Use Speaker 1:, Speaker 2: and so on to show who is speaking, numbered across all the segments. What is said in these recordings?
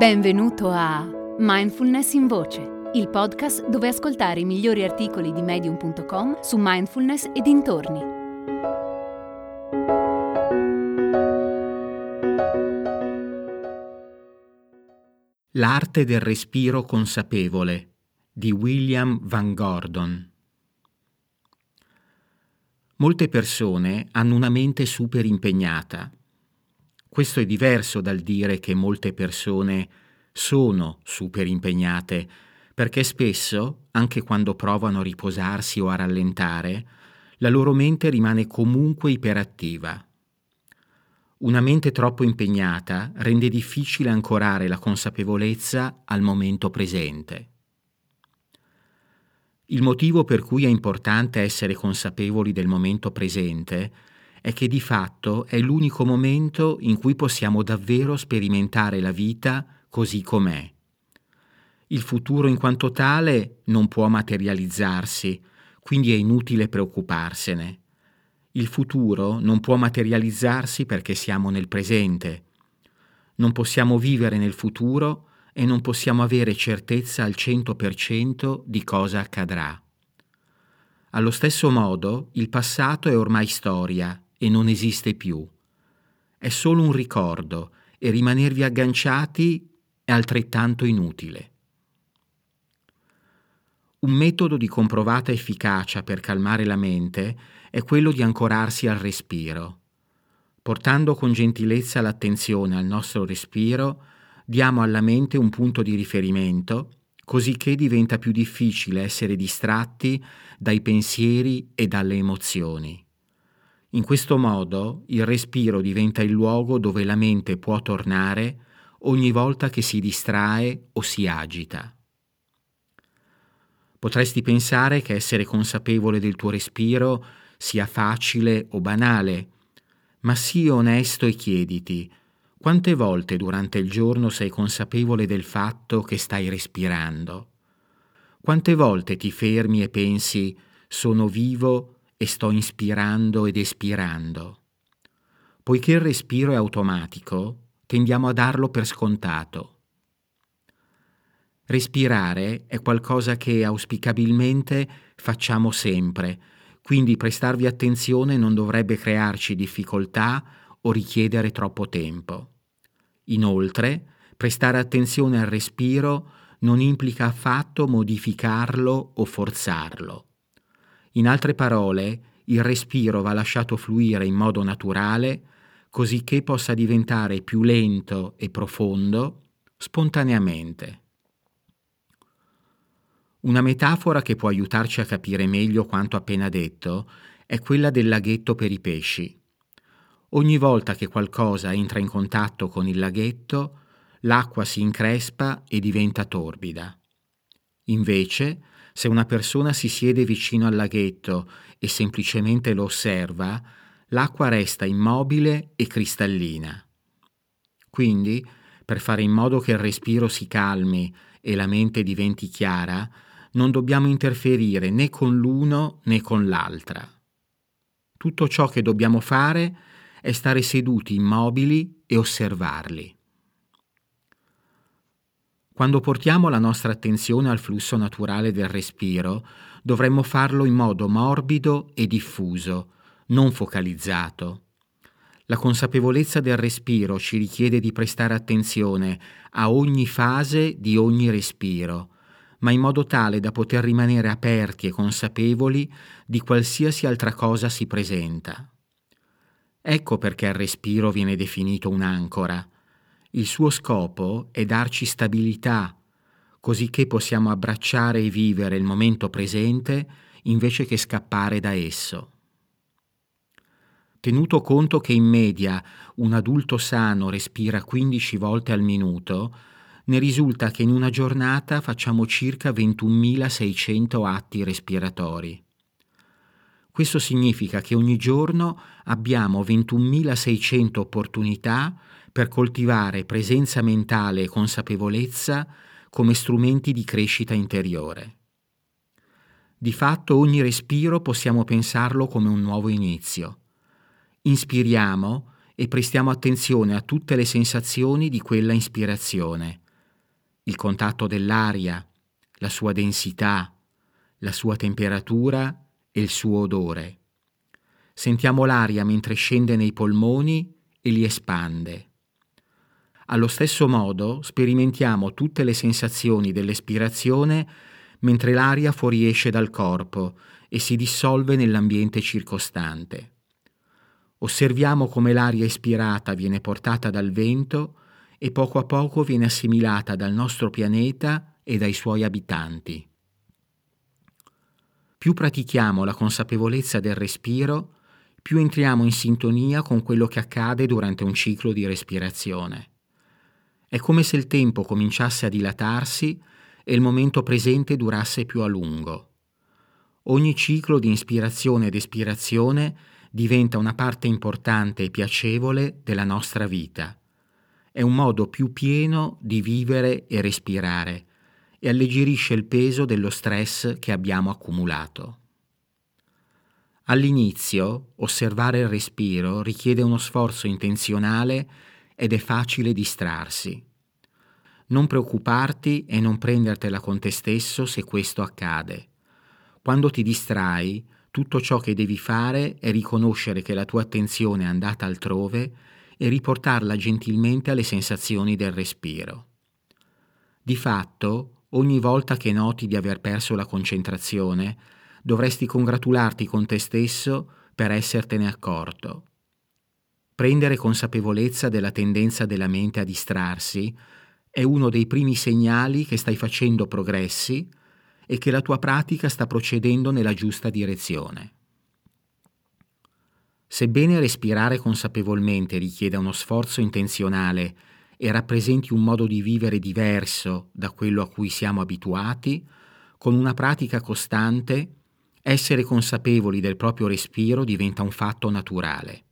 Speaker 1: Benvenuto a Mindfulness in Voce, il podcast dove ascoltare i migliori articoli di medium.com su mindfulness e dintorni.
Speaker 2: L'arte del respiro consapevole di William Van Gordon. Molte persone hanno una mente super impegnata questo è diverso dal dire che molte persone sono super impegnate, perché spesso, anche quando provano a riposarsi o a rallentare, la loro mente rimane comunque iperattiva. Una mente troppo impegnata rende difficile ancorare la consapevolezza al momento presente. Il motivo per cui è importante essere consapevoli del momento presente è che di fatto è l'unico momento in cui possiamo davvero sperimentare la vita così com'è. Il futuro in quanto tale non può materializzarsi, quindi è inutile preoccuparsene. Il futuro non può materializzarsi perché siamo nel presente. Non possiamo vivere nel futuro e non possiamo avere certezza al 100% di cosa accadrà. Allo stesso modo, il passato è ormai storia e non esiste più. È solo un ricordo e rimanervi agganciati è altrettanto inutile. Un metodo di comprovata efficacia per calmare la mente è quello di ancorarsi al respiro. Portando con gentilezza l'attenzione al nostro respiro, diamo alla mente un punto di riferimento, così che diventa più difficile essere distratti dai pensieri e dalle emozioni. In questo modo il respiro diventa il luogo dove la mente può tornare ogni volta che si distrae o si agita. Potresti pensare che essere consapevole del tuo respiro sia facile o banale, ma sii onesto e chiediti quante volte durante il giorno sei consapevole del fatto che stai respirando? Quante volte ti fermi e pensi sono vivo e sto inspirando ed espirando. Poiché il respiro è automatico, tendiamo a darlo per scontato. Respirare è qualcosa che auspicabilmente facciamo sempre, quindi prestarvi attenzione non dovrebbe crearci difficoltà o richiedere troppo tempo. Inoltre, prestare attenzione al respiro non implica affatto modificarlo o forzarlo. In altre parole, il respiro va lasciato fluire in modo naturale, così che possa diventare più lento e profondo spontaneamente. Una metafora che può aiutarci a capire meglio quanto appena detto è quella del laghetto per i pesci. Ogni volta che qualcosa entra in contatto con il laghetto, l'acqua si increspa e diventa torbida. Invece, se una persona si siede vicino al laghetto e semplicemente lo osserva, l'acqua resta immobile e cristallina. Quindi, per fare in modo che il respiro si calmi e la mente diventi chiara, non dobbiamo interferire né con l'uno né con l'altra. Tutto ciò che dobbiamo fare è stare seduti immobili e osservarli. Quando portiamo la nostra attenzione al flusso naturale del respiro, dovremmo farlo in modo morbido e diffuso, non focalizzato. La consapevolezza del respiro ci richiede di prestare attenzione a ogni fase di ogni respiro, ma in modo tale da poter rimanere aperti e consapevoli di qualsiasi altra cosa si presenta. Ecco perché il respiro viene definito un'ancora, il suo scopo è darci stabilità, così che possiamo abbracciare e vivere il momento presente invece che scappare da esso. Tenuto conto che in media un adulto sano respira 15 volte al minuto, ne risulta che in una giornata facciamo circa 21.600 atti respiratori. Questo significa che ogni giorno abbiamo 21.600 opportunità per coltivare presenza mentale e consapevolezza come strumenti di crescita interiore. Di fatto ogni respiro possiamo pensarlo come un nuovo inizio. Inspiriamo e prestiamo attenzione a tutte le sensazioni di quella ispirazione, il contatto dell'aria, la sua densità, la sua temperatura e il suo odore. Sentiamo l'aria mentre scende nei polmoni e li espande. Allo stesso modo sperimentiamo tutte le sensazioni dell'espirazione mentre l'aria fuoriesce dal corpo e si dissolve nell'ambiente circostante. Osserviamo come l'aria espirata viene portata dal vento e poco a poco viene assimilata dal nostro pianeta e dai suoi abitanti. Più pratichiamo la consapevolezza del respiro, più entriamo in sintonia con quello che accade durante un ciclo di respirazione. È come se il tempo cominciasse a dilatarsi e il momento presente durasse più a lungo. Ogni ciclo di ispirazione ed espirazione diventa una parte importante e piacevole della nostra vita. È un modo più pieno di vivere e respirare e alleggerisce il peso dello stress che abbiamo accumulato. All'inizio, osservare il respiro richiede uno sforzo intenzionale ed è facile distrarsi. Non preoccuparti e non prendertela con te stesso se questo accade. Quando ti distrai, tutto ciò che devi fare è riconoscere che la tua attenzione è andata altrove e riportarla gentilmente alle sensazioni del respiro. Di fatto, ogni volta che noti di aver perso la concentrazione, dovresti congratularti con te stesso per essertene accorto. Prendere consapevolezza della tendenza della mente a distrarsi è uno dei primi segnali che stai facendo progressi e che la tua pratica sta procedendo nella giusta direzione. Sebbene respirare consapevolmente richieda uno sforzo intenzionale e rappresenti un modo di vivere diverso da quello a cui siamo abituati, con una pratica costante, essere consapevoli del proprio respiro diventa un fatto naturale.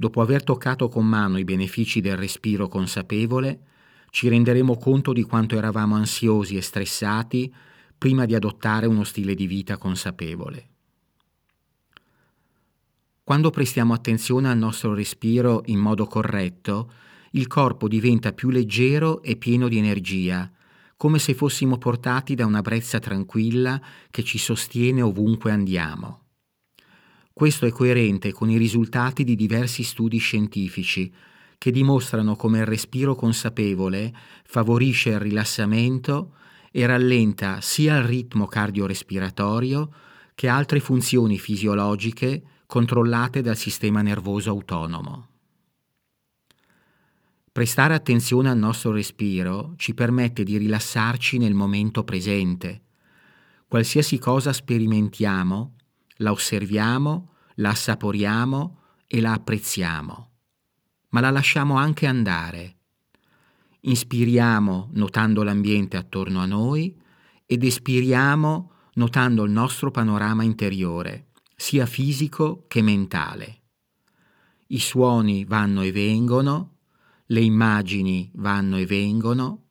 Speaker 2: Dopo aver toccato con mano i benefici del respiro consapevole, ci renderemo conto di quanto eravamo ansiosi e stressati prima di adottare uno stile di vita consapevole. Quando prestiamo attenzione al nostro respiro in modo corretto, il corpo diventa più leggero e pieno di energia, come se fossimo portati da una brezza tranquilla che ci sostiene ovunque andiamo. Questo è coerente con i risultati di diversi studi scientifici che dimostrano come il respiro consapevole favorisce il rilassamento e rallenta sia il ritmo cardiorespiratorio che altre funzioni fisiologiche controllate dal sistema nervoso autonomo. Prestare attenzione al nostro respiro ci permette di rilassarci nel momento presente. Qualsiasi cosa sperimentiamo, la osserviamo, la assaporiamo e la apprezziamo ma la lasciamo anche andare. Inspiriamo notando l'ambiente attorno a noi ed espiriamo notando il nostro panorama interiore, sia fisico che mentale. I suoni vanno e vengono, le immagini vanno e vengono,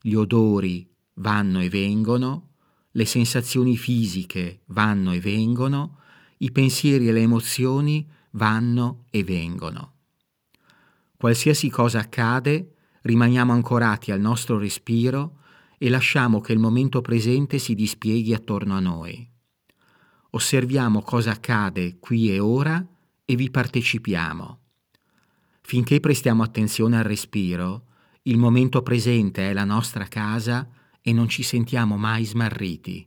Speaker 2: gli odori vanno e vengono, le sensazioni fisiche vanno e vengono, i pensieri e le emozioni vanno e vengono. Qualsiasi cosa accade, rimaniamo ancorati al nostro respiro e lasciamo che il momento presente si dispieghi attorno a noi. Osserviamo cosa accade qui e ora e vi partecipiamo. Finché prestiamo attenzione al respiro, il momento presente è la nostra casa e non ci sentiamo mai smarriti.